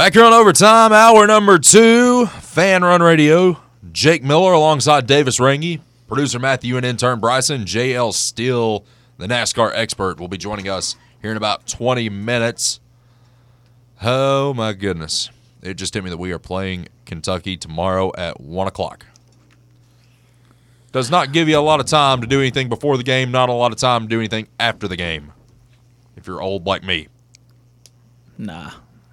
Back here on overtime, hour number two, Fan Run Radio. Jake Miller alongside Davis Rangy, producer Matthew and intern Bryson. JL Steele, the NASCAR expert, will be joining us here in about 20 minutes. Oh my goodness. It just hit me that we are playing Kentucky tomorrow at 1 o'clock. Does not give you a lot of time to do anything before the game, not a lot of time to do anything after the game. If you're old like me. Nah,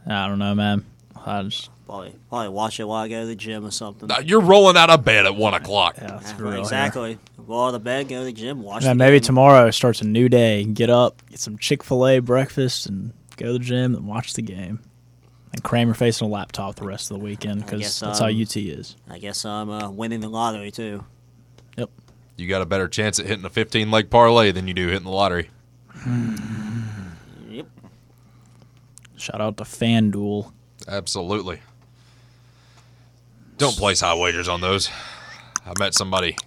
I don't know, man. I just Probably, probably watch it while I go to the gym or something. Uh, You're rolling out of bed at 1 o'clock. yeah, that's Yeah, real. here. exactly. Go out of bed, go to the gym, watch. Yeah, the maybe game. tomorrow starts a new day. Get up, get some Chick Fil A breakfast, and go to the gym and watch the game. And cram your face on a laptop the rest of the weekend because guess, that's how um, UT is. I guess I'm uh, winning the lottery too. Yep. You got a better chance at hitting a 15 leg parlay than you do hitting the lottery. Yep. Shout out to FanDuel. Absolutely. Don't place high wagers on those. I met somebody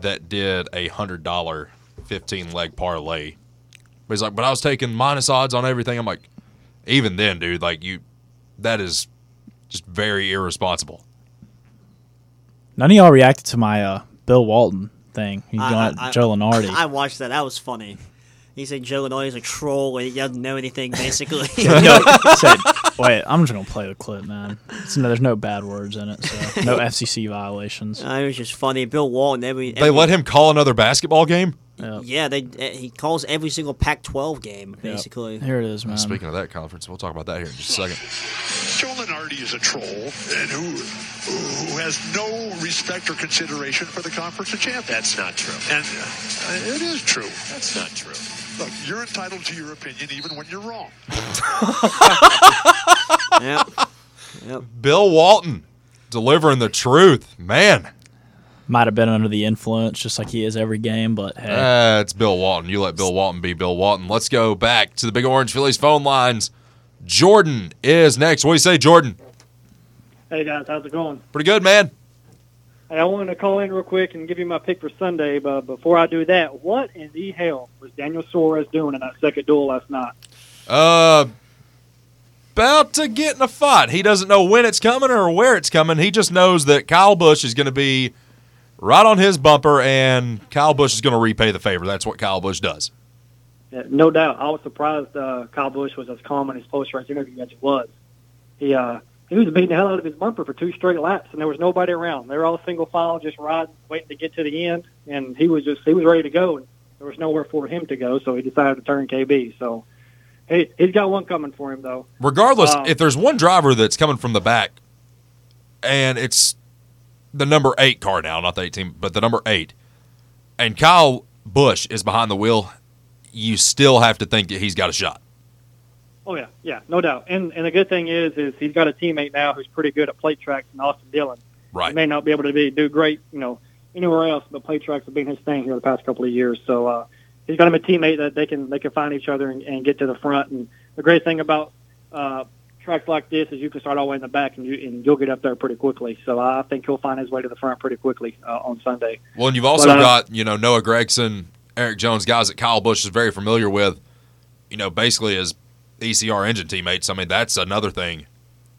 that did a hundred dollar fifteen leg parlay. But he's like, but I was taking minus odds on everything. I'm like, even then, dude, like you, that is just very irresponsible. None of y'all reacted to my uh, Bill Walton thing. He's I- going I- Joe Lunardi. I watched that. That was funny. He said Joe Lunardi's a troll and he doesn't know anything, basically. no, said, wait, I'm just gonna play the clip, man. It's no, there's no bad words in it, so no FCC violations. Uh, it was just funny. Bill Walton, every, They let him call another basketball game. Yep. Yeah, they uh, he calls every single Pac-12 game, basically. Here it is, man. Speaking of that conference, we'll talk about that here in just a second. Joe Lenardi is a troll and who who has no respect or consideration for the conference of champions. That's not true. And uh, it is true. That's not true. Look, you're entitled to your opinion even when you're wrong. Yep. Yep. Bill Walton delivering the truth, man. Might have been under the influence, just like he is every game, but hey, Uh, it's Bill Walton. You let Bill Walton be Bill Walton. Let's go back to the Big Orange Phillies phone lines. Jordan is next. What do you say, Jordan? Hey guys, how's it going? Pretty good, man. I wanted to call in real quick and give you my pick for Sunday, but before I do that, what in the hell was Daniel Suarez doing in that second duel last night? Uh, about to get in a fight. He doesn't know when it's coming or where it's coming. He just knows that Kyle Busch is going to be right on his bumper, and Kyle Busch is going to repay the favor. That's what Kyle Busch does. Yeah, no doubt. I was surprised uh, Kyle Busch was as calm in his post-race interview as he was. He uh, he was beating the hell out of his bumper for two straight laps, and there was nobody around. They were all single file, just riding, waiting to get to the end, and he was just he was ready to go. And there was nowhere for him to go, so he decided to turn KB. So he he's got one coming for him though. Regardless, Um, if there's one driver that's coming from the back, and it's the number eight car now, not the 18, but the number eight, and Kyle Busch is behind the wheel, you still have to think that he's got a shot. Oh yeah, yeah, no doubt. And and the good thing is, is he's got a teammate now who's pretty good at plate tracks, and Austin Dillon. Right. He may not be able to be do great, you know, anywhere else, but plate tracks have been his thing here the past couple of years. So uh, he's got him a teammate that they can they can find each other and, and get to the front. And the great thing about uh, tracks like this is you can start all the way in the back and you and you'll get up there pretty quickly. So I think he'll find his way to the front pretty quickly uh, on Sunday. Well, and you've also But, uh, got, you know, Noah Gragson, Erik Jones, guys that Kyle Busch is very familiar with, you know, basically as ECR engine teammates. I mean, that's another thing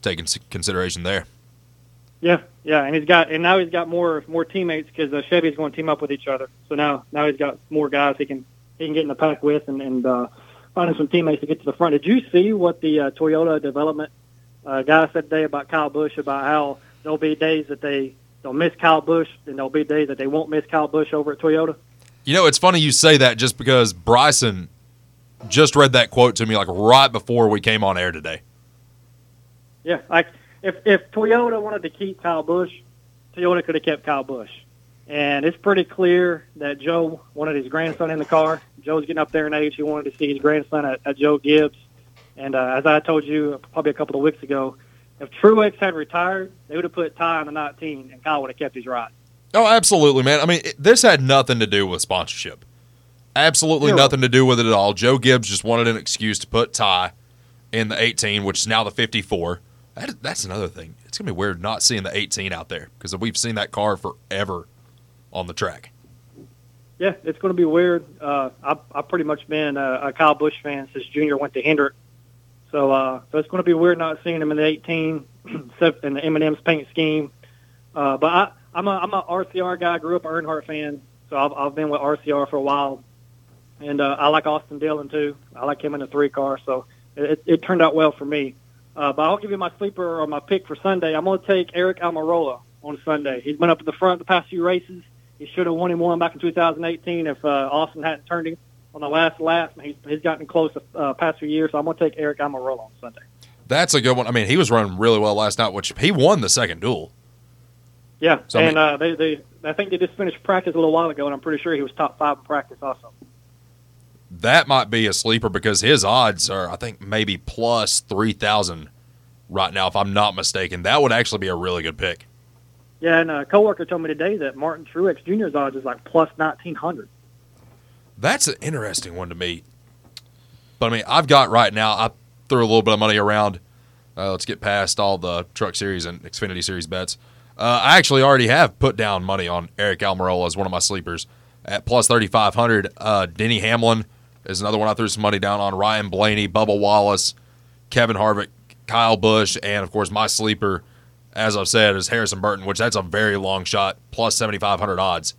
taking consideration there. Yeah, yeah, and he's got and now he's got more more teammates because uh, Chevy's going to team up with each other. So now now he's got more guys he can he can get in the pack with and and uh, finding some teammates to get to the front. Did you see what the uh, Toyota development uh, guy said today about Kyle Busch about how there'll be days that they they'll miss Kyle Busch and there'll be days that they won't miss Kyle Busch over at Toyota. You know, it's funny you say that just because Bryson just read that quote to me like right before we came on air today. Yeah, like if if Toyota wanted to keep Kyle Busch, Toyota could have kept Kyle Busch. And it's pretty clear that Joe wanted his grandson in the car. Joe's getting up there in age. He wanted to see his grandson at, at Joe Gibbs. And uh, as I told you probably a couple of weeks ago, if Truex had retired, they would have put Ty on the 19, and Kyle would have kept his ride. Oh, absolutely, man. I mean, it, this had nothing to do with sponsorship. Absolutely Yeah. nothing to do with it at all. Joe Gibbs just wanted an excuse to put Ty in the 18, which is now the 54. That, that's another thing. It's going to be weird not seeing the 18 out there because we've seen that car forever on the track. Yeah, it's going to be weird. Uh, I've, I've pretty much been a, a Kyle Busch fan since Junior went to Hendrick. So, uh, so it's going to be weird not seeing him in the 18 except in the M&M's paint scheme. Uh, but I, I'm a I'm a RCR guy. I grew up an Earnhardt fan, so I've, I've been with RCR for a while, and uh, I like Austin Dillon too. I like him in the three car, so it, it turned out well for me. Uh, but I'll give you my sleeper or my pick for Sunday. I'm going to take Aric Almirola on Sunday. He's been up at the front the past few races. He should have won him one back in 2018 if uh, Austin hadn't turned him on the last lap. He's, he's gotten close the uh, past few years, so I'm going to take Aric Almirola on Sunday. That's a good one. I mean, he was running really well last night, which he won the second duel. Yeah, So, I and mean- uh, they, they, I think they just finished practice a little while ago, and I'm pretty sure he was top five in practice also. That might be a sleeper because his odds are, I think, maybe plus 3,000 right now, if I'm not mistaken. That would actually be a really good pick. Yeah, and a coworker told me today that Martin Truex Jr.'s odds is like plus 1900. That's an interesting one to me. But I mean, I've got right now, I threw a little bit of money around. Uh, let's get past all the Truck Series and Xfinity Series bets. Uh, I actually already have put down money on Aric Almirola as one of my sleepers at plus 3,500. Uh, Denny Hamlin is another one I threw some money down on. Ryan Blaney, Bubba Wallace, Kevin Harvick, Kyle Busch, and of course my sleeper, as I've said, is Harrison Burton, which that's a very long shot, plus 7,500 odds.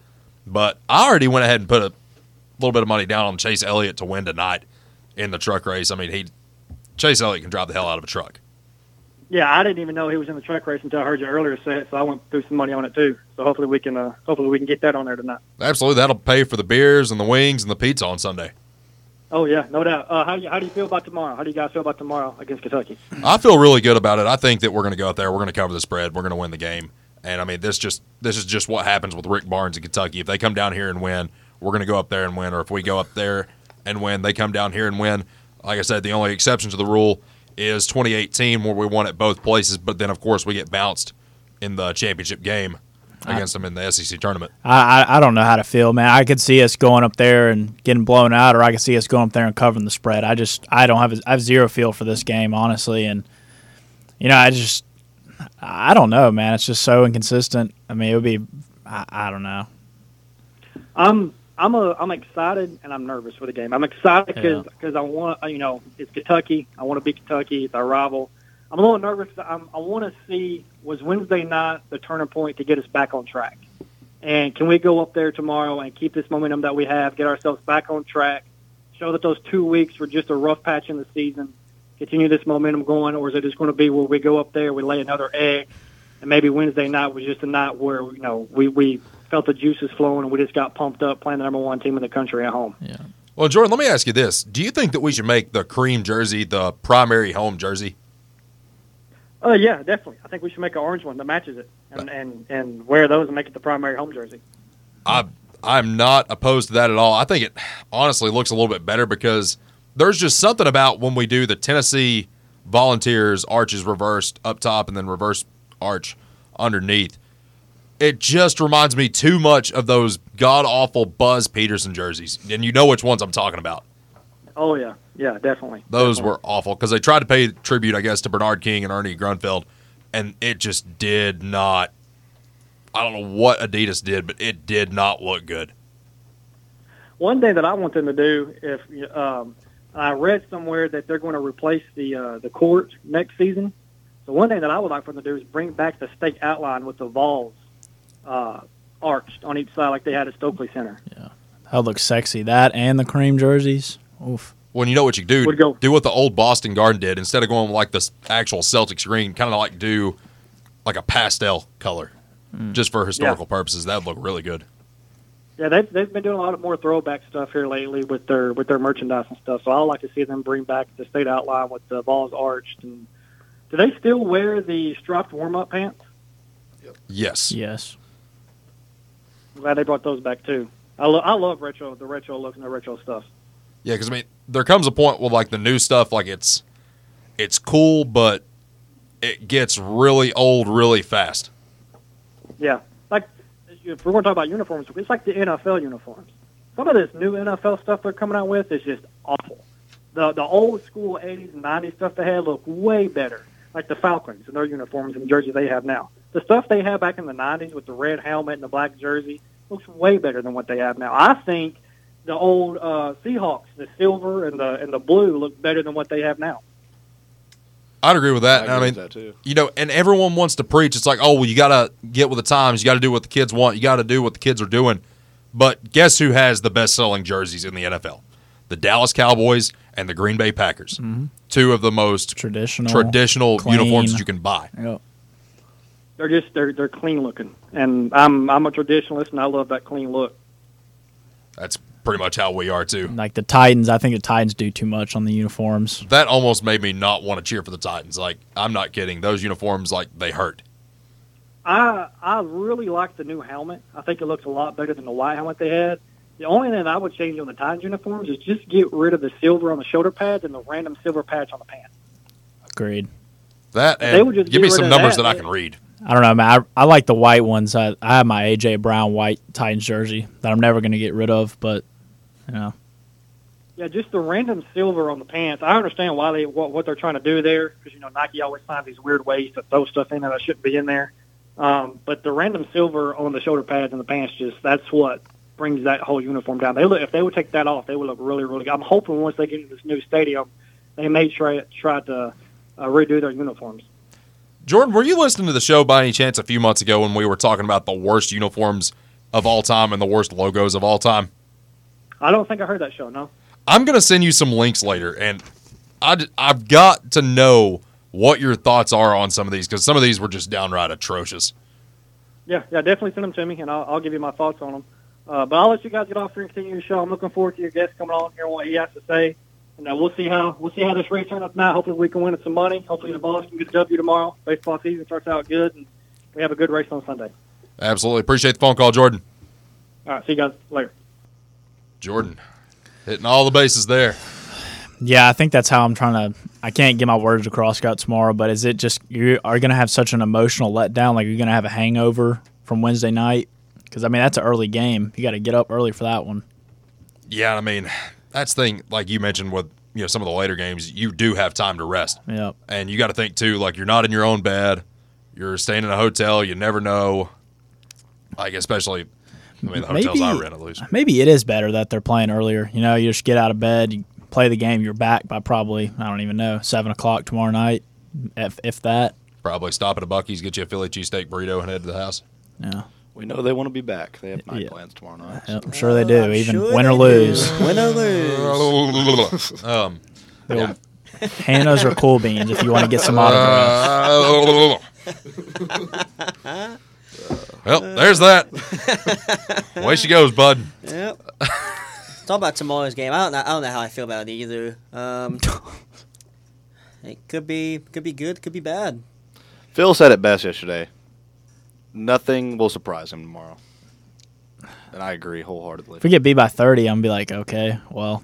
But I already went ahead and put a little bit of money down on Chase Elliott to win tonight in the truck race. I mean, he Chase Elliott can drive the hell out of a truck. Yeah, I didn't even know he was in the truck race until I heard you earlier say it, so I went through some money on it too. So hopefully we can, uh, hopefully we can get that on there tonight. Absolutely, that'll pay for the beers and the wings and the pizza on Sunday. Oh yeah, no doubt. Uh, how do you, how do you feel about tomorrow? How do you guys feel about tomorrow against Kentucky? I feel really good about it. I think that we're going to go out there. We're going to cover the spread. We're going to win the game. And I mean, this just this is just what happens with Rick Barnes in Kentucky. If they come down here and win, we're going to go up there and win. Or if we go up there and win, they come down here and win. Like I said, the only exception to the rule is 2018, where we won at both places. But then, of course, we get bounced in the championship game against them in the SEC tournament. I, I I don't know how to feel, man. I could see us going up there and getting blown out, or I could see us going up there and covering the spread. I just I don't have a, I have zero feel for this game, honestly, and you know I just I don't know, man. It's just so inconsistent. I mean, it would be I, I don't know. I'm I'm a I'm excited and I'm nervous for the game. I'm excited because I want you know it's Kentucky. I want to beat Kentucky. It's our rival. I'm a little nervous. I'm, I want to see was Wednesday night the turning point to get us back on track, and can we go up there tomorrow and keep this momentum that we have, get ourselves back on track, show that those two weeks were just a rough patch in the season, continue this momentum going, or is it just going to be where we go up there, we lay another egg, and maybe Wednesday night was just a night where you know we we felt the juices flowing and we just got pumped up playing the number one team in the country at home. Yeah. Well, Jordan, let me ask you this: Do you think that we should make the cream jersey the primary home jersey? Oh yeah, definitely. I think we should make an orange one that matches it, and and and wear those and make it the primary home jersey. I I'm not opposed to that at all. I think it honestly looks a little bit better because there's just something about when we do the Tennessee Volunteers arches reversed up top and then reverse arch underneath. It just reminds me too much of those god awful Buzz Peterson jerseys, and you know which ones I'm talking about. Oh yeah, yeah, definitely. Those Definitely. were awful because they tried to pay tribute, I guess, to Bernard King and Ernie Grunfeld, and it just did not. I don't know what Adidas did, but it did not look good. One thing that I want them to do, if um, I read somewhere that they're going to replace the uh, the court next season. So one thing that I would like for them to do is bring back the stake outline with the Vols uh, arched on each side like they had at Stokely Center. Yeah, that would look sexy. That and the cream jerseys. Oof. Well, you know what you do? Go- Do what the old Boston Garden did. Instead of going like the actual Celtics green, kind of like do like a pastel color, hmm. just for historical purposes. That would look really good. Yeah, they've they've been doing a lot of more throwback stuff here lately with their with their merchandise and stuff. So I would like to see them bring back the state outline with the Vols arched. And do they still wear the striped warm up pants? Yes. Yes. I'm glad they brought those back too. I, lo- I love retro the retro looks and the retro stuff. Yeah, because I mean, there comes a point with like the new stuff, like it's it's cool, but it gets really old really fast. Yeah, like if we're going to talk about uniforms, it's like the NFL uniforms. Some of this new NFL stuff they're coming out with is just awful. The the old school '80s and '90s stuff they had look way better, like the Falcons and their uniforms and jerseys they have now. The stuff they had back in the '90s with the red helmet and the black jersey looks way better than what they have now. I think the old uh, Seahawks, the silver and the and the blue, look better than what they have now. I'd agree with that. I And I, mean, with that, too. you know, and everyone wants to preach. It's like, oh, well, you got to get with the times. You got to do what the kids want. You got to do what the kids are doing. But guess who has the best selling jerseys in the NFL? The Dallas Cowboys and the Green Bay Packers. Two of the most Traditional. traditional clean. uniforms that you can buy. Yep. They're just they're they're clean looking, and I'm I'm a traditionalist, and I love that clean look. That's pretty much how we are too. Like the Titans, I think the Titans do too much on the uniforms. That almost made me not want to cheer for the Titans. Like, I'm not kidding. Those uniforms, like, they hurt. I I really like the new helmet. I think it looks a lot better than the white helmet they had. The only thing I would change on the Titans uniforms is just get rid of the silver on the shoulder pads and the random silver patch on the pants. Agreed. That They would just give me some numbers that. that I can read. I don't know, man. I, I like the white ones. I, I have my AJ Brown white Titans jersey that I'm never going to get rid of, but you know, Yeah, just the random silver on the pants. I understand why they what, what they're trying to do there because you know Nike always finds these weird ways to throw stuff in there that shouldn't be in there. Um, but the random silver on the shoulder pads and the pants just that's what brings that whole uniform down. They look if they would take that off, they would look really really good. I'm hoping once they get into this new stadium, they may try try to uh, redo their uniforms. Jordan, were you listening to the show by any chance a few months ago when we were talking about the worst uniforms of all time and the worst logos of all time? I don't think I heard that show. No. I'm going to send you some links later, and I, have got to know what your thoughts are on some of these because some of these were just downright atrocious. Yeah, yeah, definitely send them to me, and I'll, I'll give you my thoughts on them. Uh, but I'll let you guys get off here and continue your show. I'm looking forward to your guest coming on here and what he has to say. And uh, we'll see how we'll see how this race turns out tonight. Hopefully, we can win some money. Hopefully, the Vols can get a W tomorrow. Baseball season starts out good, and we have a good race on Sunday. Absolutely. Appreciate the phone call, Jordan. All right, see you guys later. Jordan, hitting all the bases there. yeah, I think that's how I'm trying to. I can't get my words across Scott tomorrow, but is it just you are going to have such an emotional letdown? Like you're going to have a hangover from Wednesday night? Because I mean that's an early game. You got to get up early for that one. Yeah, I mean, that's the thing, like you mentioned with you know some of the later games, you do have time to rest. Yep. And you got to think too, like you're not in your own bed, you're staying in a hotel. You never know, like especially, I mean, the hotels I Maybe- rent at least. Maybe it is better that they're playing earlier. You know, you just get out of bed, you play the game, you're back by probably I don't even know seven o'clock tomorrow night, if if that. Probably stop at a Buc-ee's, get you a Philly cheesesteak burrito, and head to the house. Yeah, We know they want to be back. They have night Yeah. plans tomorrow night. Yep, I'm sure they do. I'm even sure win or lose. Win or lose. um, They'll- Hannah's or Cool Beans if you want to get some autographs. well, there's that. Way she goes, bud. Yep. Talk about tomorrow's game. I don't know. I don't know how I feel about it either. Um, it could be could be good, could be bad. Phil said it best yesterday. Nothing will surprise him tomorrow. And I agree wholeheartedly. If we get beat by 30, I'm gonna be like, okay, well,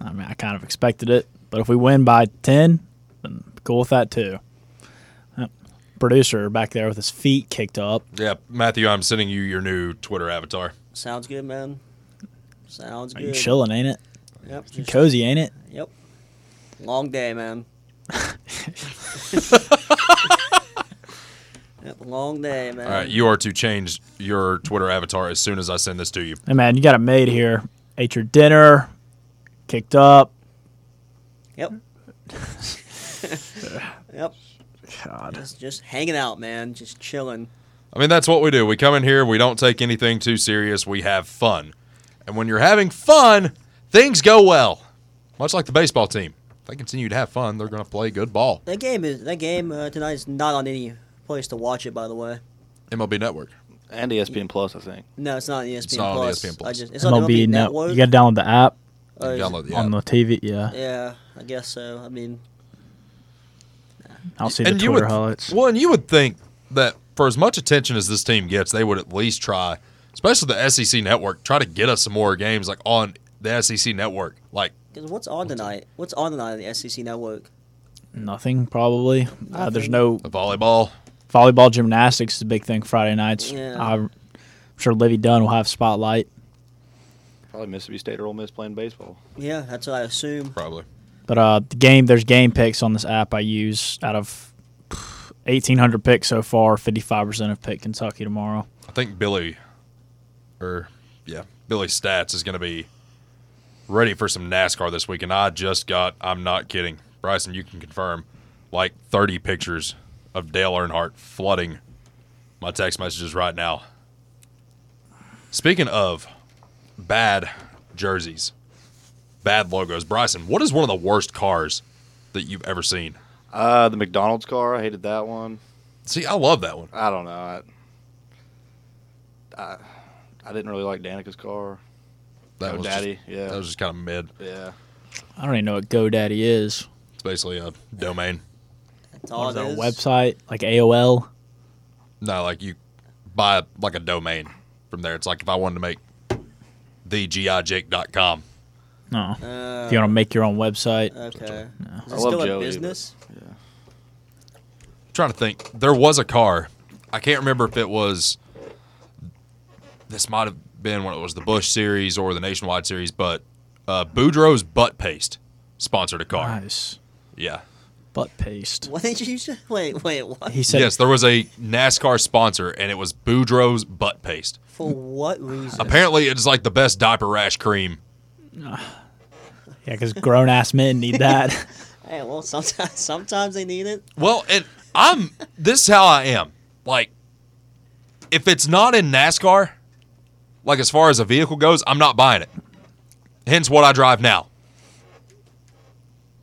I mean, I kind of expected it, but if we win by 10, then cool with that too. Yep. Producer back there with his feet kicked up. Yeah, Matthew, I'm sending you your new Twitter avatar. Sounds good, man. Sounds good. you chilling, ain't it? Yep. You just- cozy, ain't it? Yep. Long day, man. yep, long day, man. All right, you are to change your Twitter avatar as soon as I send this to you. Hey man, you got it made here. Ate your dinner, kicked up. Yep. yep. God. Just just hanging out, man. Just chilling. I mean, that's what we do. We come in here, we don't take anything too serious, we have fun. And when you're having fun, things go well. Much like the baseball team. If they continue to have fun, they're going to play good ball. That game is that game uh, tonight is not on any place to watch it. By the way, MLB Network. And ESPN Plus, I think. no, it's not on ESPN not on E Plus. ESPN Plus. I just it's on MLB MLB Net- Network. You got to download the app Or Download the on app. the TV. Yeah, Yeah, I guess so. I mean, I'll see the and you Twitter would, highlights. Well, and you would think that for as much attention as this team gets, they would at least try, especially the SEC network, try to get us some more games like on the SEC network. Like, because what's on tonight? What's on tonight on the SEC Network? Nothing probably. Uh, there's no the volleyball. volleyball, gymnastics is a big thing Friday nights. Yeah. I'm sure Livvy Dunne will have spotlight. Probably Mississippi State or Ole Miss playing baseball. Yeah, that's what I assume. Probably. But uh, the game, there's game picks on this app I use. Out of 1,800 picks so far, 55% have picked Kentucky tomorrow. I think Billy, or yeah, Billy Stats is going to be ready for some NASCAR this week. And I just got, I'm not kidding, Bryson, you can confirm, like 30 pictures of Dale Earnhardt flooding my text messages right now. Speaking of bad jerseys, bad logos, Bryson, what is one of the worst cars that you've ever seen? Uh, the McDonald's car, I hated that one. See, I love that one. I don't know. I, I, I didn't really like Danica's car. That was Daddy, yeah. That was just kind of mid. Yeah. I don't even know what GoDaddy is. It's basically a domain. That's What all is it that, a is. website like AOL? No, like you buy like a domain from there. It's like if I wanted to make thegijake.com. No. Uh, if you want to make your own website, okay. Is I it love still a Joey, but- business? trying to think. There was a car. I can't remember if it was. This might have been when it was the Busch series or the Nationwide series, but uh, Boudreaux's butt paste sponsored a car. nice Yeah. butt paste. What did you say? Wait, wait, what? He said yes, there was a NASCAR sponsor, and it was Boudreaux's butt paste. For what reason? Apparently, it's like the best diaper rash cream. Yeah, because grown ass men need that. Hey, well, sometimes sometimes they need it. Well, and I'm this is how I am. Like, if it's not in NASCAR, like as far as a vehicle goes, I'm not buying it. Hence what I drive now.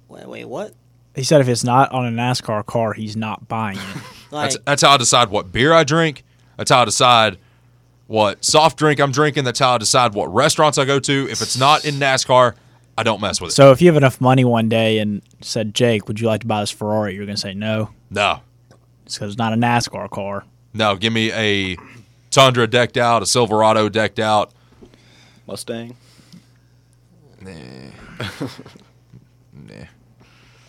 Wait, wait, what? he said if it's not on a NASCAR car, he's not buying it. Like, That's that's how I decide what beer I drink. That's how I decide what soft drink I'm drinking. That's how I decide what restaurants I go to. If it's not in NASCAR, I don't mess with it. so if you have enough money one day and said, Jake, would you like to buy this Ferrari? You're gonna say no. No, It's because it's not a NASCAR car. no, give me a Tundra decked out, a Silverado decked out. Mustang. Nah. nah.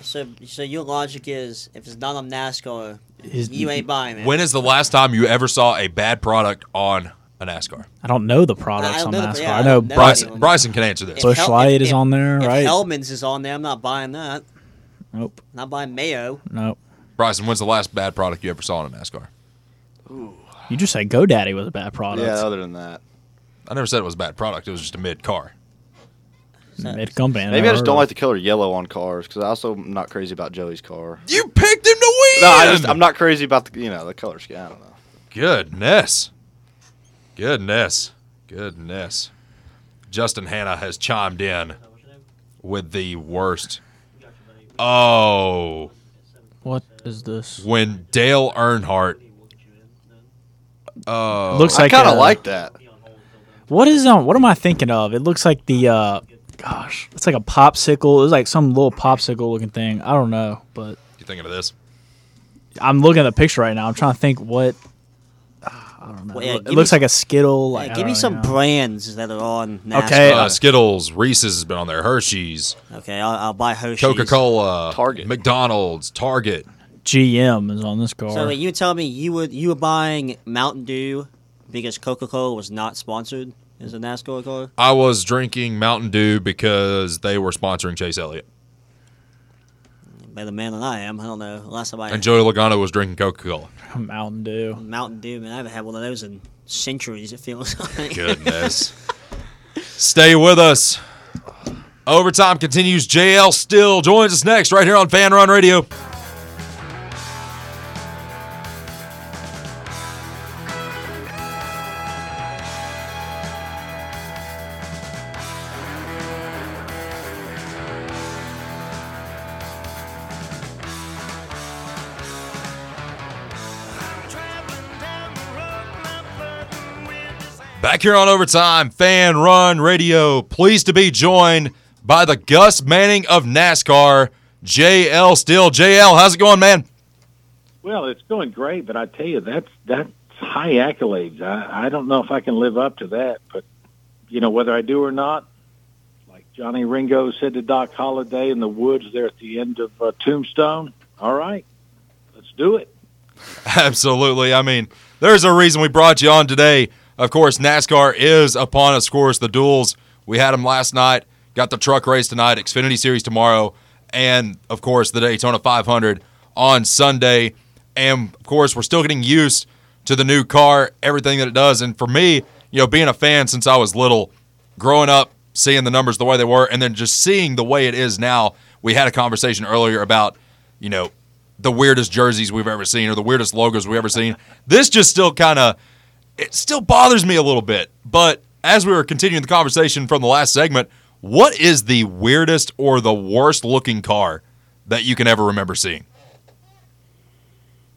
So, so your logic is if it's not on NASCAR, Is- you ain't buying it. When is the last time you ever saw a bad product on a NASCAR? I don't know the products I on know the- NASCAR. yeah, I I know don't know Bryson. anyone. Bryson, Bryson can answer this. If Busch Hel- Light if- is if- on there, if right? Hellmann's is on there, I'm not buying that. Nope. Not buying Mayo. Nope. Bryson, when's the last bad product you ever saw in a NASCAR? You just said GoDaddy was a bad product. Yeah, other than that. I never said it was a bad product. It was just a mid car. Mid company. Maybe I just don't like the color yellow on cars because I also am not crazy about Joey's car. You picked him to win. No, I just I'm not crazy about the you know the color scheme. I don't know. Goodness. Goodness. Goodness. Justin Hanna has chimed in with the worst. Oh, What is this? when Dale Earnhardt. Oh, Looks like I kind of like that. What is um? What am I thinking of? It looks like the uh, gosh, it's like a popsicle. It's like some little popsicle looking thing. I don't know, but you thinking of this? I'm looking at the picture right now. I'm trying to think what. I don't know. Well, yeah, it give looks some- like a Skittle. Hey, Like, I give me don't some know. brands that are on NASCAR. Okay. Uh, Skittles, Reese's has been on there. Hershey's, Okay, I'll, I'll buy Hershey's. Coca Cola, Target. McDonald's, Target. GM is on this car. So wait, you tell me you would you were buying Mountain Dew because Coca Cola was not sponsored as a NASCAR car? I was drinking Mountain Dew because they were sponsoring Chase Elliott, Better man than I am. I don't know. Last time I and Joey Logano was drinking Coca Cola. Mountain Dew. Mountain Dew, man, I haven't had one of those in centuries. It feels like. Goodness. Stay with us. Overtime continues. JL still joins us next right here on Fan Run Radio. Back here on Overtime, Fan Run Radio. Pleased to be joined by the Gus Manning of NASCAR, JL Still. JL, how's it going, man? Well, it's going great, but I tell you, that's that's high accolades. I, I don't know if I can live up to that, but you know whether I do or not. Like Johnny Ringo said to Doc Holliday in the woods there at the end of uh, Tombstone. All right, let's do it. Absolutely. I mean, there's a reason we brought you on today. Of course, NASCAR is upon us. Of course, the duels. We had them last night. Got the truck race tonight, Xfinity Series tomorrow, and of course the Daytona 500 on Sunday. And of course, we're still getting used to the new car, everything that it does. And for me, you know, being a fan since I was little, growing up, seeing the numbers the way they were, and then just seeing the way it is now. We had a conversation earlier about, you know, the weirdest jerseys we've ever seen or the weirdest logos we've ever seen. This just still kind of it still bothers me a little bit. But as we were continuing the conversation from the last segment, what is the weirdest or the worst looking car that you can ever remember seeing?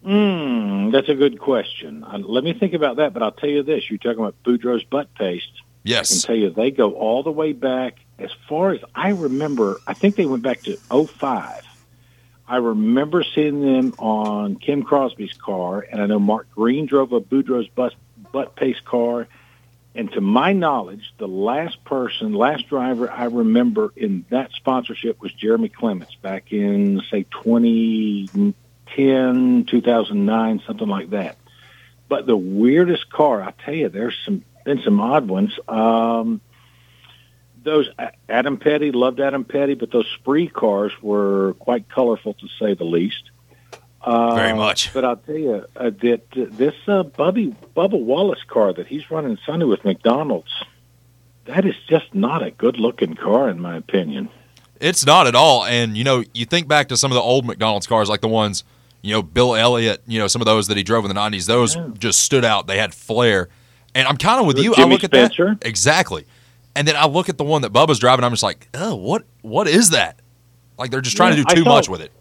Hmm, that's a good question. Uh, let me think about that. But I'll tell you this: you're talking about Boudreaux's butt paste. Yes. I can tell you they go all the way back as far as I remember. I think they went back to '05. I remember seeing them on Kim Crosby's car, and I know Mark Green drove a Boudreaux's butt, butt paste car. And to my knowledge, the last person, last driver I remember in that sponsorship was Jeremy Clements back in, say, 2010, 2009, something like that. But the weirdest car, I tell you, there's some been some odd ones. Um, those Adam Petty loved Adam Petty, but those spree cars were quite colorful to say the least. Uh, Very much. But I'll tell you uh, that uh, this uh, Bubby Bubba Wallace car that he's running Sunday with McDonald's, that is just not a good looking car in my opinion. It's not at all. And, you know, you think back to some of the old McDonald's cars, like the ones, you know, Bill Elliott, you know, some of those that he drove in the 90s, those just stood out. They had flair. And I'm kind of with you. I Jimmy look at that. Exactly. And then I look at the one that Bubba's driving. I'm just like, oh, what? What is that? Like they're just trying Yeah, to do too saw- much with it.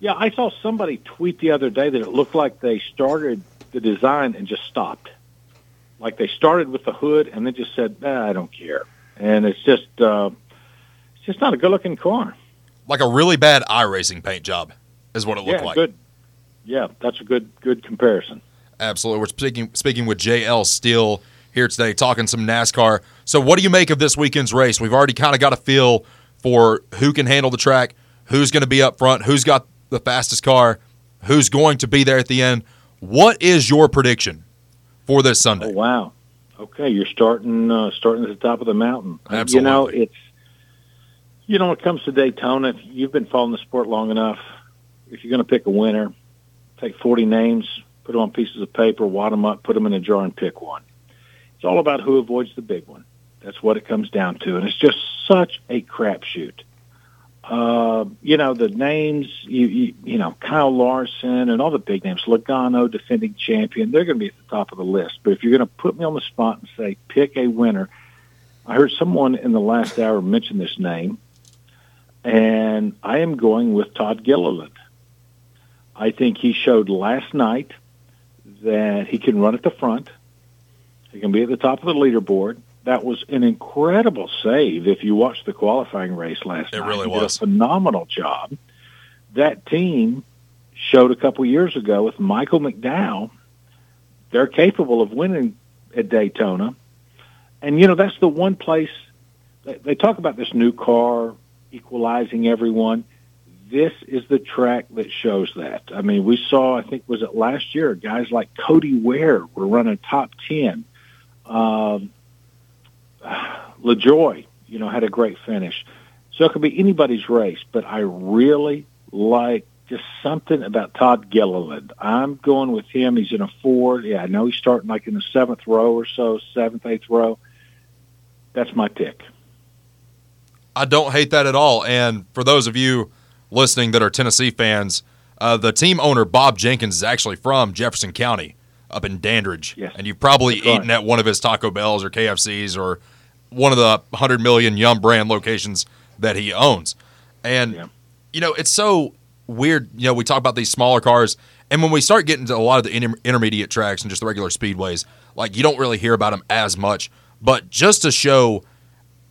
Yeah, I saw somebody tweet the other day that it looked like they started the design and just stopped. Like they started with the hood and then just said, nah, I don't care. And it's just uh, it's just not a good looking car. Like a really bad iRacing paint job is what it looked yeah, like. good. Yeah, that's a good good comparison. Absolutely. We're speaking speaking with JL Steele here today, talking some NASCAR. So, what do you make of this weekend's race? We've already kind of got a feel for who can handle the track, who's going to be up front, who's got the fastest car, who's going to be there at the end. What is your prediction for this Sunday? Oh wow. Okay, you're starting uh, starting at the top of the mountain. Absolutely. You know, it's you know when it comes to Daytona, if you've been following the sport long enough, if you're going to pick a winner, take 40 names, put them on pieces of paper, wad them up, put them in a jar, and pick one. It's all about who avoids the big one. That's what it comes down to, and it's just such a crapshoot. Uh, you know the names, you, you you know Kyle Larson and all the big names, Logano, defending champion. They're going to be at the top of the list. But if you're going to put me on the spot and say pick a winner, I heard someone in the last hour mention this name, and I am going with Todd Gilliland. I think he showed last night that he can run at the front. He can be at the top of the leaderboard. That was an incredible save if you watched the qualifying race last year. It night. really He did was. a phenomenal job. That team showed a couple years ago with Michael McDowell. They're capable of winning at Daytona. And, you know, that's the one place they- they talk about this new car equalizing everyone. This is the track that shows that. I mean, we saw, I think, was it last year, guys like Cody Ware were running top 10. Um, LaJoie, you know, had a great finish. So it could be anybody's race, but I really like just something about Todd Gilliland. I'm going with him. He's in a four. Yeah, I know he's starting like in the seventh row or so, seventh, eighth row. That's my pick. I don't hate that at all. And for those of you listening that are Tennessee fans, uh, the team owner Bob Jenkins is actually from Jefferson County, up in Dandridge, Yes. and you've probably That's right. eaten at one of his Taco Bells or KFCs or one of the hundred million Yum brand locations that he owns. And Yeah. you know, it's so weird. You know, we talk about these smaller cars, and when we start getting to a lot of the inter- intermediate tracks and just the regular speedways, like you don't really hear about them as much. But just to show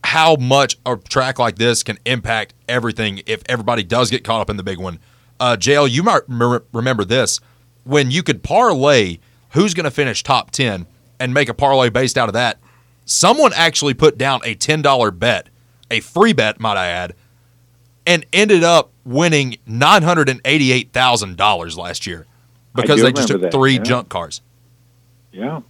how much a track like this can impact everything if everybody does get caught up in the big one. Uh, JL, you might me- remember this when you could parlay who's going to finish top 10 and make a parlay based out of that. Someone actually put down a $10 bet, a free bet, might I add, and ended up winning $988,000 last year because they just took that, three yeah. junk cars. Yeah.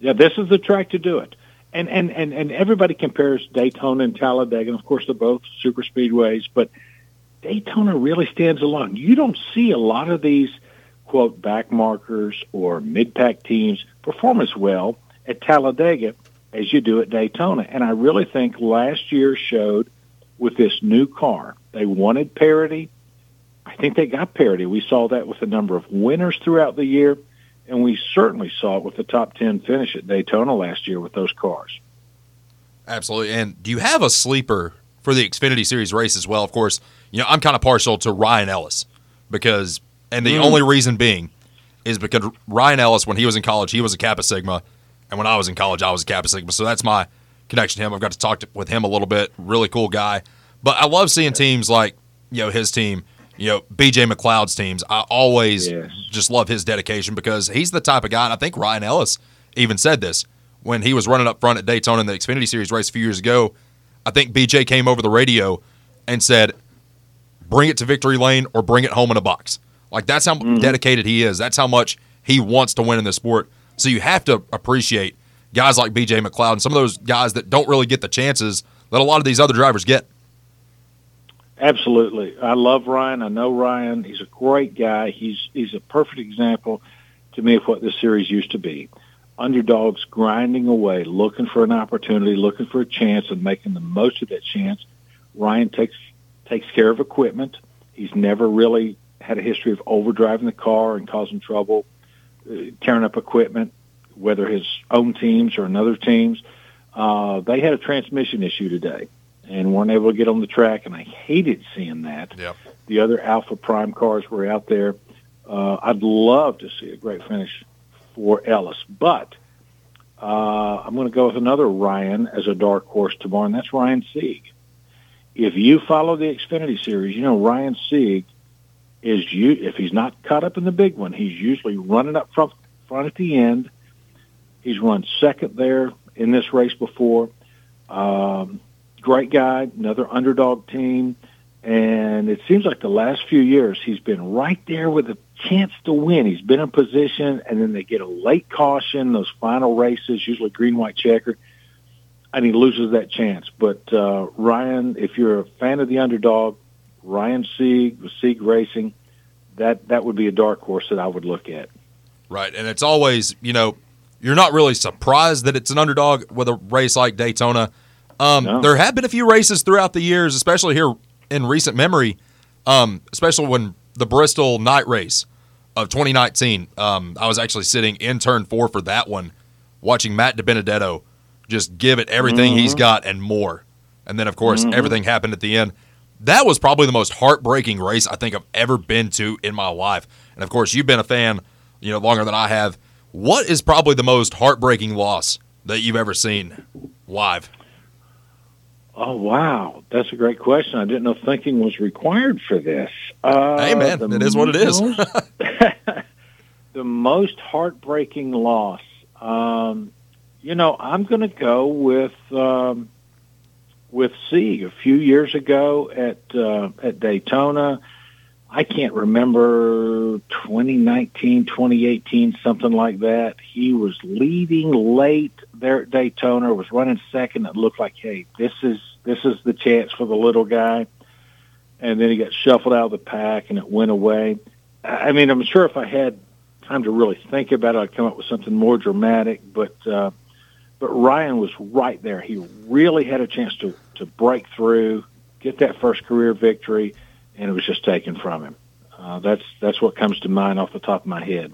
Yeah, this is the track to do it. And and and and everybody compares Daytona and Talladega, and of course they're both super speedways, but Daytona really stands alone. You don't see a lot of these quote back markers or mid pack teams perform as well at Talladega as you do at Daytona. And I really think last year showed with this new car. They wanted parity. I think they got parity. We saw that with a number of winners throughout the year, and we certainly saw it with the top 10 finish at Daytona last year with those cars. Absolutely. And do you have a sleeper for the Xfinity Series race as well? Of course, you know, I'm kind of partial to Ryan Ellis because, and the Mm. only reason being is because Ryan Ellis, when he was in college, he was a Kappa Sigma. And when I was in college, I was a Kappa Sigma. So that's my connection to him. I've got to talk to, with him a little bit. Really cool guy. But I love seeing teams like, you know, his team, you know, BJ McLeod's teams. I always Yes. just love his dedication because he's the type of guy, and I think Ryan Ellis even said this when he was running up front at Daytona in the Xfinity Series race a few years ago. I think BJ came over the radio and said, bring it to victory lane or bring it home in a box. Like that's how mm-hmm. dedicated he is. That's how much he wants to win in the sport. So you have to appreciate guys like BJ McLeod and some of those guys that don't really get the chances that a lot of these other drivers get. Absolutely. I love Ryan. I know Ryan. He's a great guy. He's he's a perfect example to me of what this series used to be. Underdogs grinding away, looking for an opportunity, looking for a chance and making the most of that chance. Ryan takes takes care of equipment. He's never really had a history of overdriving the car and causing trouble, tearing up equipment, whether his own teams or another teams. Uh, they had a transmission issue today and weren't able to get on the track, and I hated seeing that. Yep. The other Alpha Prime cars were out there. Uh, I'd love to see a great finish for Ellis, but uh, I'm going to go with another Ryan as a dark horse tomorrow, and that's Ryan Sieg. If you follow the Xfinity Series, you know Ryan Sieg is you. If he's not caught up in the big one, he's usually running up front, front at the end. He's run second there in this race before. Um, great guy, another underdog team. And it seems like the last few years he's been right there with a chance to win. He's been in position, and then they get a late caution, those final races, usually green, white checker, and he loses that chance. But uh, Ryan, if you're a fan of the underdog, Ryan Sieg with Sieg Racing, that, that would be a dark horse that I would look at. Right. And it's always, you know, you're not really surprised that it's an underdog with a race like Daytona. Um, No. There have been a few races throughout the years, especially here in recent memory, um, especially when the Bristol night race of 2019. Um, I was actually sitting in turn four for that one, watching Matt DiBenedetto just give it everything he's got and more. And then, of course, everything happened at the end. That was probably the most heartbreaking race I think I've ever been to in my life. And of course, you've been a fan, you know, longer than I have. What is probably the most heartbreaking loss that you've ever seen live? Oh wow, that's a great question. I didn't know thinking was required for this. Uh, Hey, man, it is what it is. the most heartbreaking loss. Um, you know, I'm going to go with um, with Sieg a few years ago at uh, at Daytona. I can't remember 2019, 2018, something like that. He was leading late there at Daytona, was running second. It looked like, hey, this is this is the chance for the little guy. And then he got shuffled out of the pack, and it went away. I mean, I'm sure if I had time to really think about it, I'd come up with something more dramatic. But uh, but Ryan was right there. He really had a chance to to break through, get that first career victory, and it was just taken from him. Uh, that's that's what comes to mind off the top of my head.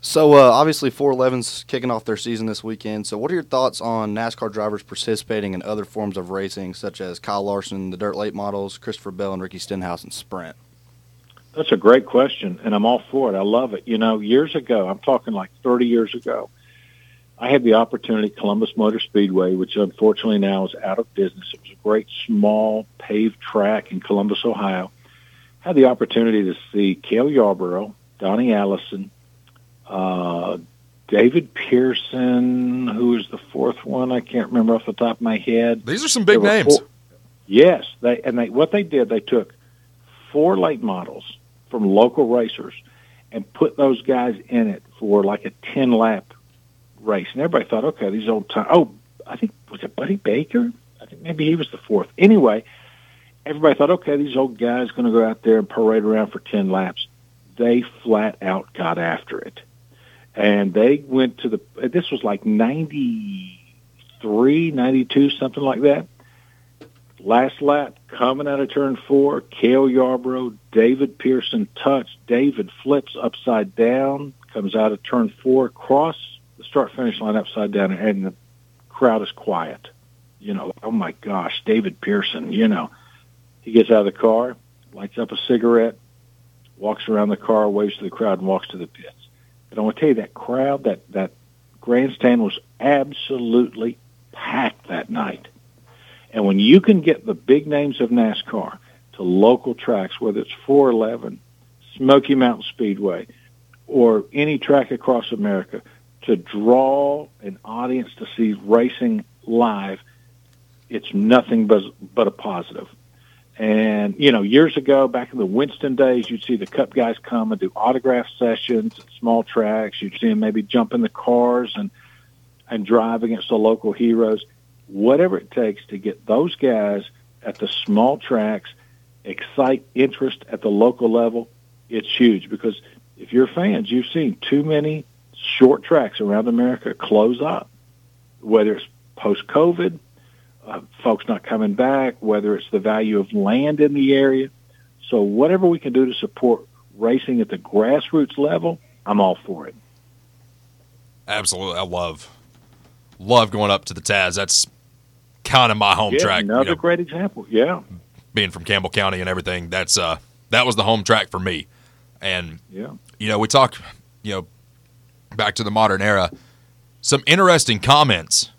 So uh, obviously, 411's kicking off their season this weekend. So what are your thoughts on NASCAR drivers participating in other forms of racing, such as Kyle Larson, the Dirt Late models, Christopher Bell, and Ricky Stenhouse in Sprint? That's a great question, and I'm all for it. I love it. You know, years ago, I'm talking like 30 years ago, I had the opportunity at Columbus Motor Speedway, which unfortunately now is out of business. It was a great small paved track in Columbus, Ohio. Had the opportunity to see Cale Yarborough, Donnie Allison, uh, David Pearson, who was the fourth one. I can't remember off the top of my head. These are some big names. four- yes, they and they what they did they took four late models from local racers and put those guys in it for like a ten lap race, and everybody thought, okay, these old time. Oh, I think was it Buddy Baker? I think maybe he was the fourth. Anyway, everybody thought, okay, these old guys going to go out there and parade around for ten laps. They flat out got after it, and they went to the. This was like ninety three, ninety two, something like that last lap, coming out of turn four, Cale Yarborough, David Pearson touch. David flips upside down, comes out of turn four, cross start finish line upside down, and the crowd is quiet. You know, oh my gosh, David Pearson, you know. He gets out of the car, lights up a cigarette, walks around the car, waves to the crowd, and walks to the pits. But I want to tell you, that crowd, that, that grandstand was absolutely packed that night. And when you can get the big names of NASCAR to local tracks, whether it's 411, Smoky Mountain Speedway, or any track across America, to draw an audience to see racing live, it's nothing but, but a positive. And, you know, years ago, back in the Winston days, you'd see the Cup guys come and do autograph sessions at small tracks. You'd see them maybe jump in the cars and, and drive against the local heroes. Whatever it takes to get those guys at the small tracks, excite interest at the local level, it's huge because if you're fans, you've seen too many short tracks around America close up, whether it's post-COVID, uh, folks not coming back, whether it's the value of land in the area. So whatever we can do to support racing at the grassroots level, I'm all for it. Absolutely, I love love going up to the Taz. That's kind of my home yeah, track. Another you know, great example. Yeah, being from Campbell County and everything. That's uh that was the home track for me. And yeah, you know, we talk, you know, back to the modern era. Some interesting comments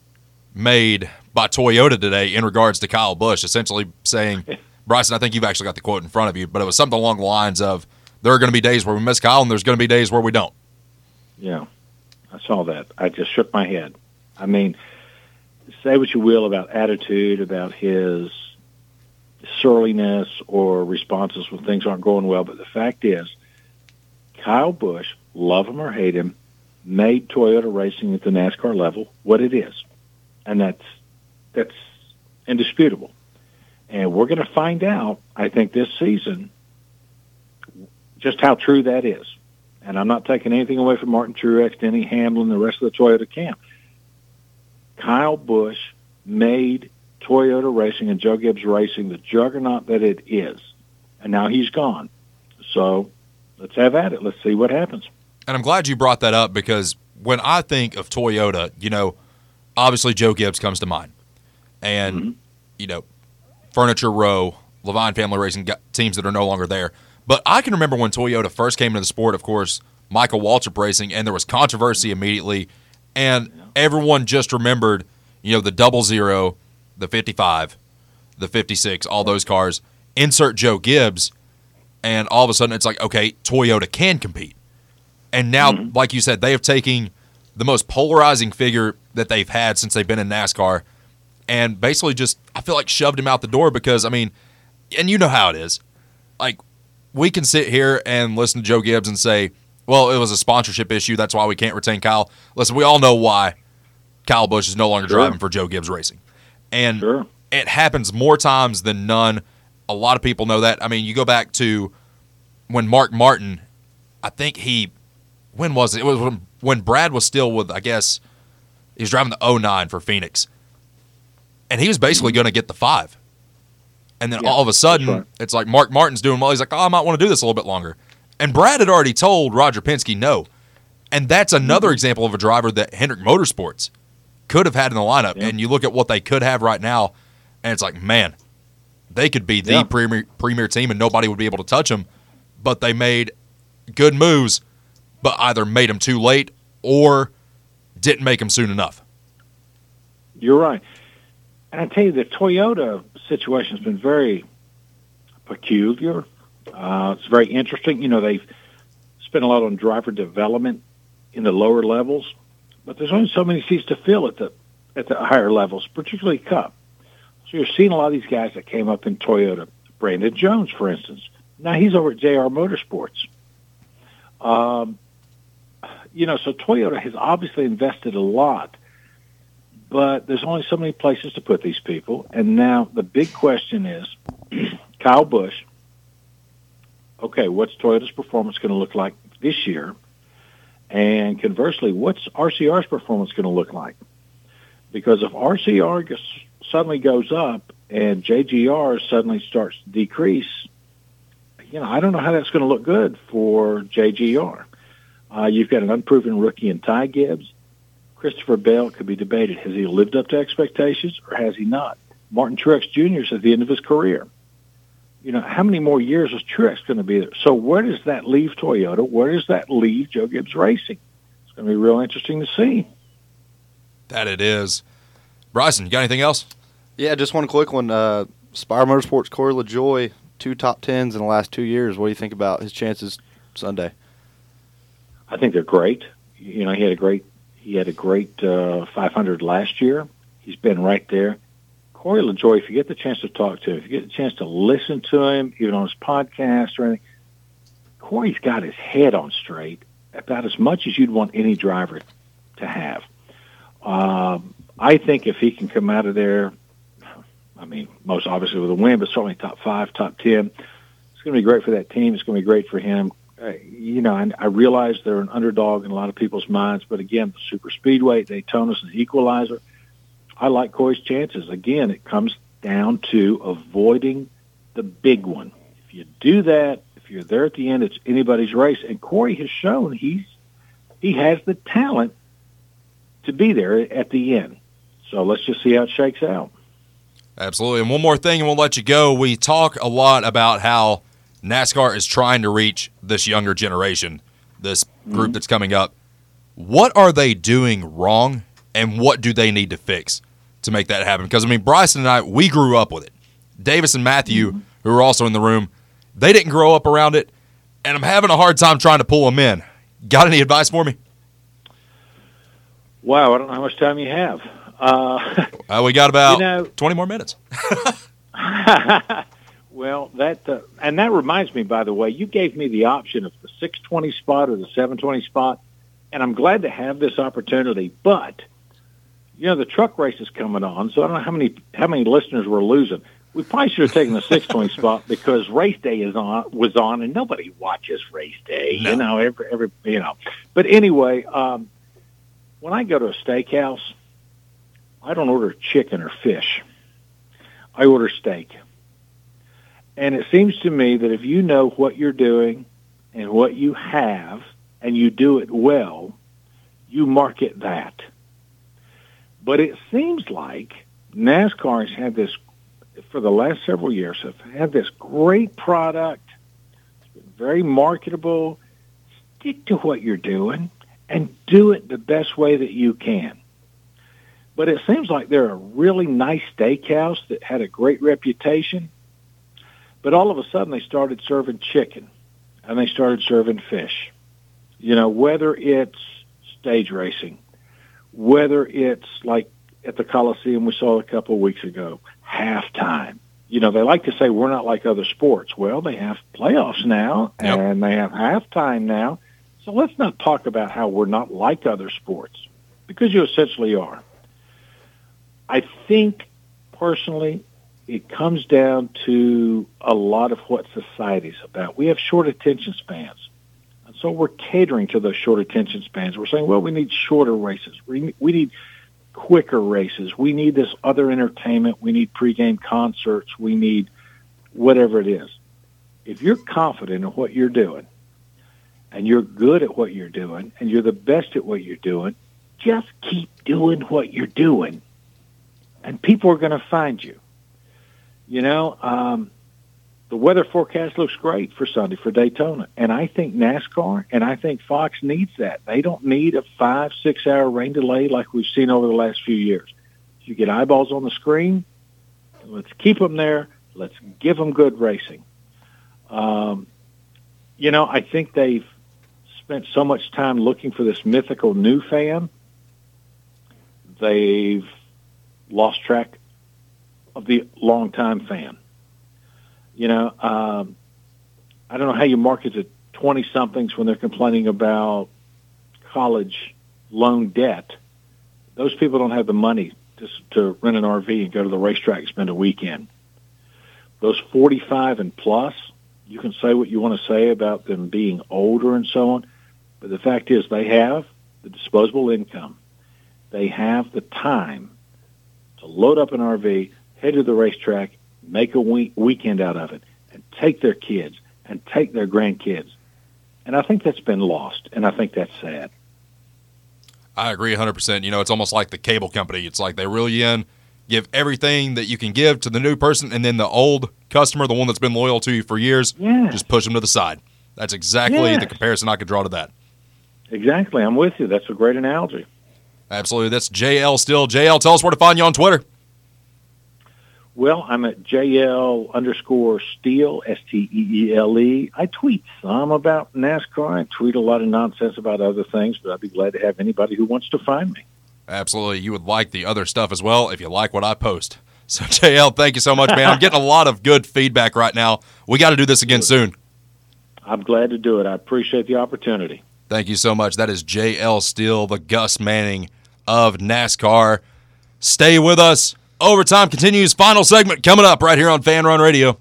made by Toyota today in regards to Kyle Busch, essentially saying, Bryson, I think you've actually got the quote in front of you, but it was something along the lines of, there are going to be days where we miss Kyle, and there's going to be days where we don't. Yeah, I saw that. I just shook my head. I mean, say what you will about attitude, about his surliness or responses when things aren't going well, but the fact is, Kyle Busch, love him or hate him, made Toyota racing at the NASCAR level what it is, and that's that's indisputable. And we're going to find out, I think, this season, just how true that is. And I'm not taking anything away from Martin Truex, Denny Hamlin, the rest of the Toyota camp. Kyle Busch made Toyota Racing and Joe Gibbs Racing the juggernaut that it is. And now he's gone. So let's have at it. Let's see what happens. And I'm glad you brought that up because when I think of Toyota, you know, obviously Joe Gibbs comes to mind. And, mm-hmm. you know, Furniture Row, Leavine Family Racing teams that are no longer there. But I can remember when Toyota first came into the sport, of course, Michael Waltrip Racing, and there was controversy immediately. And everyone just remembered, you know, the double zero, the 55, the 56, all those cars. Insert Joe Gibbs, and all of a sudden it's like, okay, Toyota can compete. And now, mm-hmm. like you said, they have taken the most polarizing figure that they've had since they've been in NASCAR and basically just, I feel like shoved him out the door because, I mean, and you know how it is. Like, we can sit here and listen to Joe Gibbs and say, well, it was a sponsorship issue. That's why we can't retain Kyle. Listen, we all know why Kyle Busch is no longer sure. driving for Joe Gibbs Racing. And sure. it happens more times than none. A lot of people know that. I mean, you go back to when Mark Martin, I think he, when was it? It was when, when Brad was still with, I guess, he was driving the 09 for Phoenix. And he was basically going to get the five. And then yeah, all of a sudden, right. it's like Mark Martin's doing well. He's like, oh, I might want to do this a little bit longer. And Brad had already told Roger Penske no. And that's another mm-hmm. example of a driver that Hendrick Motorsports could have had in the lineup. Yeah. And you look at what they could have right now, and it's like, man, they could be the yeah. premier, premier team and nobody would be able to touch them. But they made good moves, but either made them too late or didn't make them soon enough. You're right. And I tell you, the Toyota situation has been very peculiar. Uh, it's very interesting. You know, they've spent a lot on driver development in the lower levels, but there's only so many seats to fill at the at the higher levels, particularly Cup. So you're seeing a lot of these guys that came up in Toyota. Brandon Jones, for instance. Now he's over at JR Motorsports. Um, you know, so Toyota has obviously invested a lot, but there's only so many places to put these people. And now the big question is, Kyle Busch. Okay, what's Toyota's performance going to look like this year? And conversely, what's RCR's performance going to look like? Because if RCR gets suddenly goes up and JGR suddenly starts to decrease, you know, I don't know how that's going to look good for JGR. Uh, you've got an unproven rookie in Ty Gibbs. Christopher Bell could be debated. Has he lived up to expectations or has he not? Martin Truex Jr. is at the end of his career. You know, how many more years is Truex going to be there? So where does that leave Toyota? Where does that leave Joe Gibbs Racing? It's going to be real interesting to see. That it is. Bryson, you got anything else? Yeah, just one quick one. Uh, Spire Motorsports, Corey LaJoie, two top tens in the last two years. What do you think about his chances Sunday? I think they're great. You know, he had a great he had a great uh, 500 last year. He's been right there. Corey LaJoie, if you get the chance to talk to him, if you get the chance to listen to him, even on his podcast or anything, Corey's got his head on straight about as much as you'd want any driver to have. Um, I think if he can come out of there, I mean, most obviously with a win, but certainly top five, top ten, it's going to be great for that team. It's going to be great for him. Uh, you know, and I realize they're an underdog in a lot of people's minds, but again, the super speedway, Daytona's an equalizer. I like Corey's chances. Again, it comes down to avoiding the big one. If you do that, if you're there at the end, it's anybody's race. And Corey has shown he's he has the talent to be there at the end. So let's just see how it shakes out. Absolutely. And one more thing, and we'll let you go. We talk a lot about how NASCAR is trying to reach this younger generation, this group mm-hmm. that's coming up. What are they doing wrong, and what do they need to fix to make that happen? Because, I mean, Bryson and I, we grew up with it. Davis and Matthew, mm-hmm. who are also in the room, they didn't grow up around it, and I'm having a hard time trying to pull them in. Got any advice for me? Wow, I don't know how much time you have. Uh, uh, we got about you know, 20 more minutes. well, that uh, and that reminds me, by the way, you gave me the option of the 620 spot or the 720 spot, and I'm glad to have this opportunity. But you know, the truck race is coming on, so I don't know how many how many listeners we're losing. We probably should have taken the 620 spot because race day is on was on, and nobody watches race day. No. You know, every every you know. But anyway, um, when I go to a steakhouse I don't order chicken or fish. I order steak. And it seems to me that if you know what you're doing and what you have and you do it well, you market that. But it seems like NASCAR has had this for the last several years have had this great product. It's been very marketable. Stick to what you're doing and do it the best way that you can. But it seems like they're a really nice steakhouse that had a great reputation. But all of a sudden they started serving chicken and they started serving fish. You know, whether it's stage racing, whether it's like at the Coliseum we saw a couple of weeks ago, halftime. You know, they like to say we're not like other sports. Well, they have playoffs now yep. and they have halftime now. So let's not talk about how we're not like other sports because you essentially are. I think personally, it comes down to a lot of what society's about. We have short attention spans. And so we're catering to those short attention spans. We're saying, well, we need shorter races. We, we need quicker races. We need this other entertainment. We need pregame concerts. We need whatever it is. If you're confident in what you're doing and you're good at what you're doing and you're the best at what you're doing, just keep doing what you're doing and people are going to find you. You know, um, the weather forecast looks great for Sunday for Daytona, and I think NASCAR and I think Fox needs that. They don't need a five, six hour rain delay like we've seen over the last few years. If you get eyeballs on the screen. Let's keep them there. Let's give them good racing. Um, you know, I think they've spent so much time looking for this mythical new fan. They've lost track of the longtime fan. You know, um, I don't know how you market to 20 somethings when they're complaining about college loan debt. Those people don't have the money to, to rent an RV and go to the racetrack and spend a weekend. Those 45 and plus, you can say what you want to say about them being older and so on, but the fact is they have the disposable income. They have the time to to load up an RV, head to the racetrack, make a week, weekend out of it, and take their kids and take their grandkids. And I think that's been lost, and I think that's sad. I agree 100%. You know, it's almost like the cable company. It's like they reel you in, give everything that you can give to the new person, and then the old customer, the one that's been loyal to you for years, Yeah. just push them to the side. That's exactly Yes. the comparison I could draw to that. Exactly. I'm with you. That's a great analogy. Absolutely. That's JL Steele. JL, tell us where to find you on Twitter. Well, I'm at JL underscore Steele, S T E E L E. I tweet some about NASCAR. I tweet a lot of nonsense about other things, but I'd be glad to have anybody who wants to find me. Absolutely. You would like the other stuff as well if you like what I post. So, JL, thank you so much, man. I'm getting a lot of good feedback right now. We got to do this again soon. I'm glad to do it. I appreciate the opportunity. Thank you so much. That is JL Steele, the Gus Manning of NASCAR. Stay with us. Overtime continues. Final segment coming up right here on Fan Run Radio.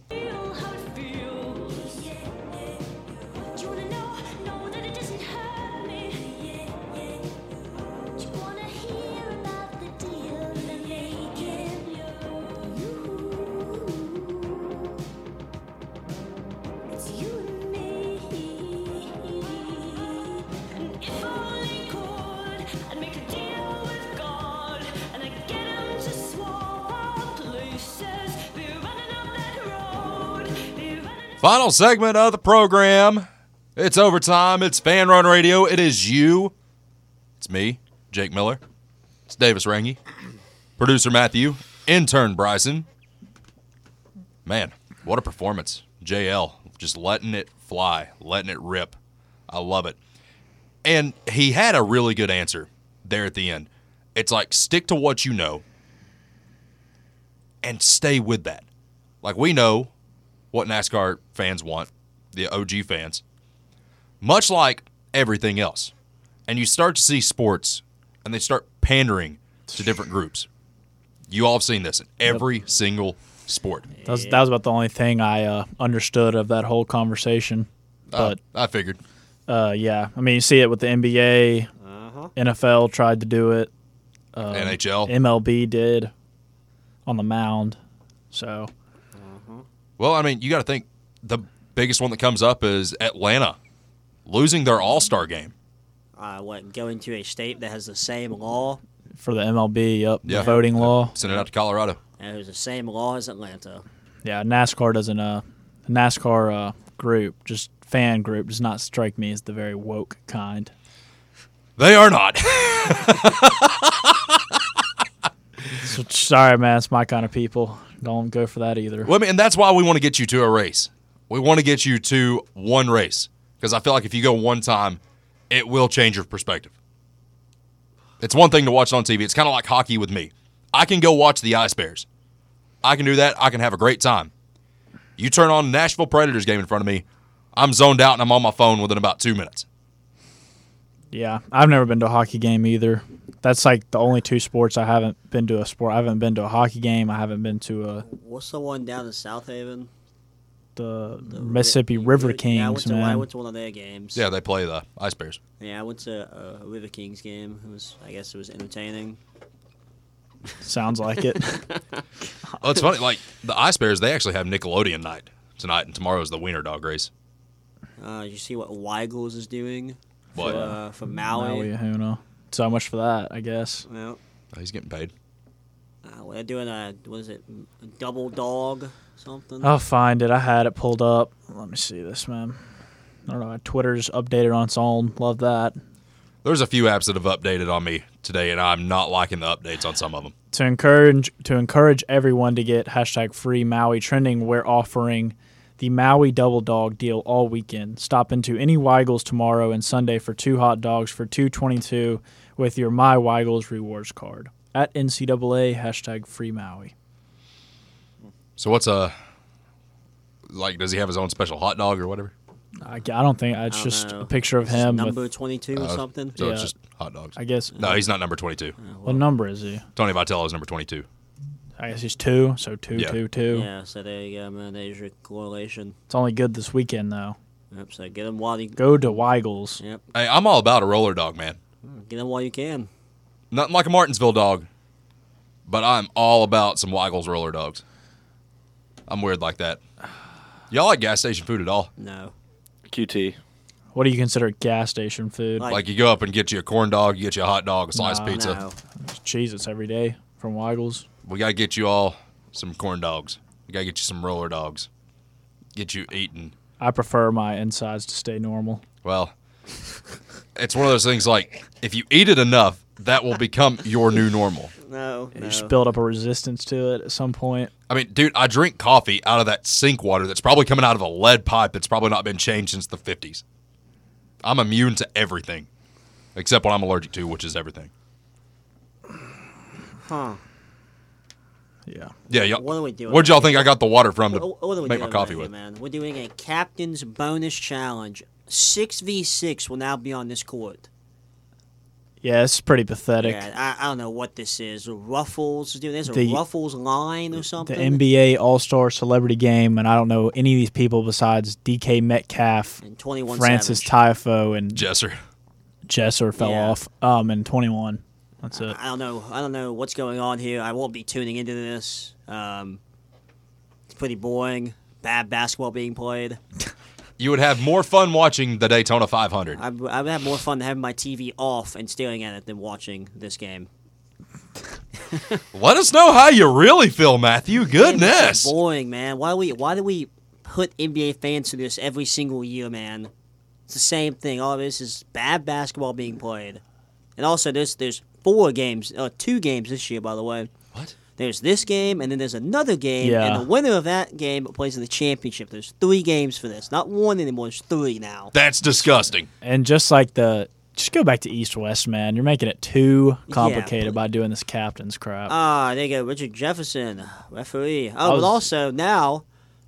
Final segment of the program. It's overtime. It's Fan Run Radio. It is you. It's me, Jake Miller. It's Davis Rangy. Producer Matthew. Intern Bryson. Man, what a performance. JL just letting it fly, letting it rip. I love it. And he had a really good answer there at the end. It's like stick to what you know and stay with that. Like we know what NASCAR fans want, the OG fans, much like everything else. And you start to see sports and they start pandering to different groups. You all have seen this in every single sport. That was, that was about the only thing I uh, understood of that whole conversation. Uh, But I figured. uh, yeah, I mean, you see it with the NBA, Uh-huh. NFL tried to do it, um, NHL. MLB did on the mound. So Well, I mean, you got to think the biggest one that comes up is Atlanta losing their All Star game. Uh, what going to a state that has the same law for the MLB, yep, Yeah. the voting law. Send it out to Colorado. and it was the same law as Atlanta. Yeah, NASCAR doesn't. Uh, NASCAR uh, group, just fan group, does not strike me as the very woke kind. They are not. So, sorry, man, it's my kind of people. Don't go for that either. Well, I mean, and that's why we want to get you to a race. We want to get you to one race because I feel like if you go one time, it will change your perspective. It's one thing to watch it on TV. It's kind of like hockey with me. I can go watch the Ice Bears. I can do that. I can have a great time. You turn on Nashville Predators game in front of me, I'm zoned out and I'm on my phone within about two minutes. Yeah, I've never been to a hockey game either. That's like the only two sports I haven't been to a sport. I haven't been to a hockey game. I haven't been to a What's the one down in Southaven? the, The Mississippi River Kings, Yeah, I went, to, I went to one of their games. Yeah, they play the Ice Bears. Yeah, I went to a River Kings game. It was, I guess, it was entertaining. Sounds like it. Oh, it's funny. Like the Ice Bears, they actually have Nickelodeon night tonight, and tomorrow is the Wiener Dog race. Uh, you see what Weigel's is doing What? for, uh, for Maui? Maui, who know? So much for that, I guess. Well, Oh, he's getting paid. uh, they're doing a what is it? A double dog something. I'll find it. I had it pulled up. Let me see this, man. I don't know. My Twitter's updated on its own. Love that. There's a few apps that have updated on me today, and I'm not liking the updates on some of them. To encourage to encourage everyone to get hashtag free Maui trending, we're offering the Maui Double Dog deal all weekend. Stop into any Weigel's tomorrow and Sunday for two hot dogs for two twenty two with your My Weigel's rewards card at NCAA hashtag free Maui. So what's a like? Does he have his own special hot dog or whatever? I, I don't think it's I don't just know. a picture of Is this him. number With, twenty two or Uh, something. So it's just hot dogs. I guess. No, he's not number 22. What number is he? Tony Vitello is number 22. I guess he's two. So two, Yeah. two, two. Yeah, so there you go, man. There's your correlation. It's only good this weekend though. Yep. So get them while you. Go to Weigel's. Yep. Hey, I'm all about a roller dog, man. Get them while you can. Nothing like a Martinsville dog. but I'm all about some Weigel's roller dogs. I'm weird like that. Y'all like gas station food at all? No. QT. What do you consider gas station food? Like- Like you go up and get you a corn dog, you get you a hot dog, a sliced No. pizza. No. Cheese it's every day from Weigel's. We gotta get you all some corn dogs. We gotta get you some roller dogs. Get you eating. I prefer my insides to stay normal. Well, it's one of those things like if you eat it enough, that will become your new normal. No. You just build up a resistance to it at some point. I mean, dude, I drink coffee out of that sink water that's probably coming out of a lead pipe that's probably not been changed since the 50s. I'm immune to everything except what I'm allergic to, which is everything. Huh. Yeah. Yeah, y'all, What are we doing? Where'd y'all think I got the water from to What, what make my coffee right with? here, man? We're doing a captain's bonus challenge. Six v six will now be on this court. Yeah, it's pretty pathetic. Yeah, I, I don't know what this is. Ruffles, dude. There's a The- Ruffles line or something. the. NBA All Star Celebrity Game, and I don't know any of these people besides DK Metcalf, and 21 Francis Savage. Tyfo, and Jesser. Jesser fell Yeah. off. Um, in 21. That's it. I don't know. I don't know what's going on here. I won't be tuning into this. Um, it's pretty boring. Bad basketball being played. You would have more fun watching the Daytona 500. I, I would have more fun having my TV off and staring at it than watching this game. Let us know how you really feel, Matthew. Goodness. It's boring, man. Why do we why do we put NBA fans through this every single year, man? It's the same thing. All this is bad basketball being played, and also there's there's four games, uh, two games this year, by the way. What? There's this game, and then there's another game, Yeah. and the winner of that game plays in the championship. There's three games for this, not one anymore. There's three now. That's disgusting. And just like the, just go back to East West, man. You're making it too complicated but- by doing this captain's crap. Ah, there you go, Richard Jefferson, referee. Oh, was- but also now,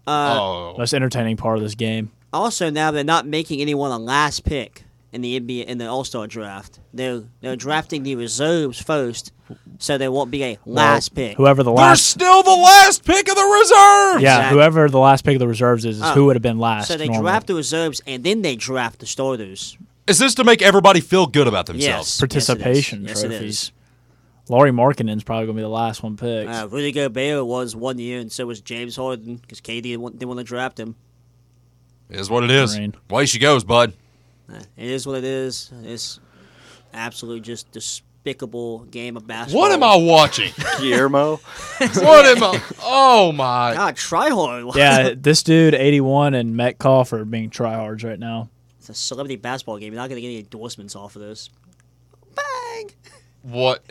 uh, oh. Most entertaining part of this game. Also, now they're not making anyone a last pick in the NBA in the All Star draft. They're they're drafting the reserves first, so there won't be a last Well, pick. Whoever the last, They're last, still the last pick of the reserve. yeah, Exactly. whoever the last pick of the reserves is, is Oh. who would have been last. so they normally. draft the reserves and then they draft the starters. Is this to make everybody feel good about themselves? Yes, participation yes, it is. trophies. Lauri Markkanen's probably gonna be the last one picked. Uh, Rudy Gobert was one year, and so was James Harden because KD didn't want, didn't want to draft him. Is what it is. Green. Way she goes, bud. It is what it is. It's absolutely just despicable game of basketball. What am I watching? Guillermo. what am I? Oh my! God, try hard. yeah, this dude, 81, and Metcalf are being tryhards right now. It's a celebrity basketball game. You're not going to get any endorsements off of this. Bang! What?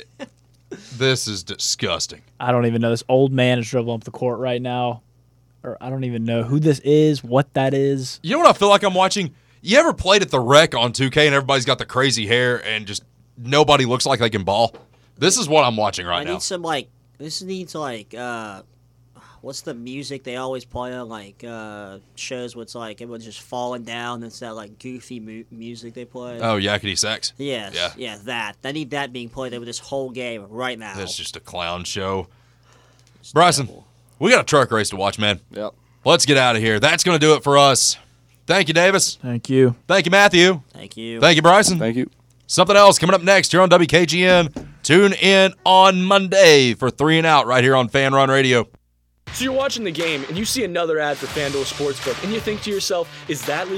This is disgusting. I don't even know. This old man is dribbling up the court right now. Or I don't even know who this is, what that is. You know what I feel like I'm watching? You ever played at the rec on 2K and everybody's got the crazy hair and just nobody looks like they can ball? This is what I'm watching right I now. need some like this needs like uh what's the music they always play on like uh shows where it's like everyone's just falling down it's that like goofy mu- music they play Oh, yakety sax. yes yeah. yeah that i need that being played over this whole game right now That's just a clown show. Bryson, we got a truck race to watch, man. Yep. Let's get out of here. That's going to do it for us. Thank you, Davis. Thank you. Thank you, Matthew. thank you Thank you, Bryson. Thank you. Something else coming up next here on WKGN. Tune in on Monday for three and out right here on Fan Run Radio. So you're watching the game and you see another ad for FanDuel Sportsbook and you think to yourself, is that legal?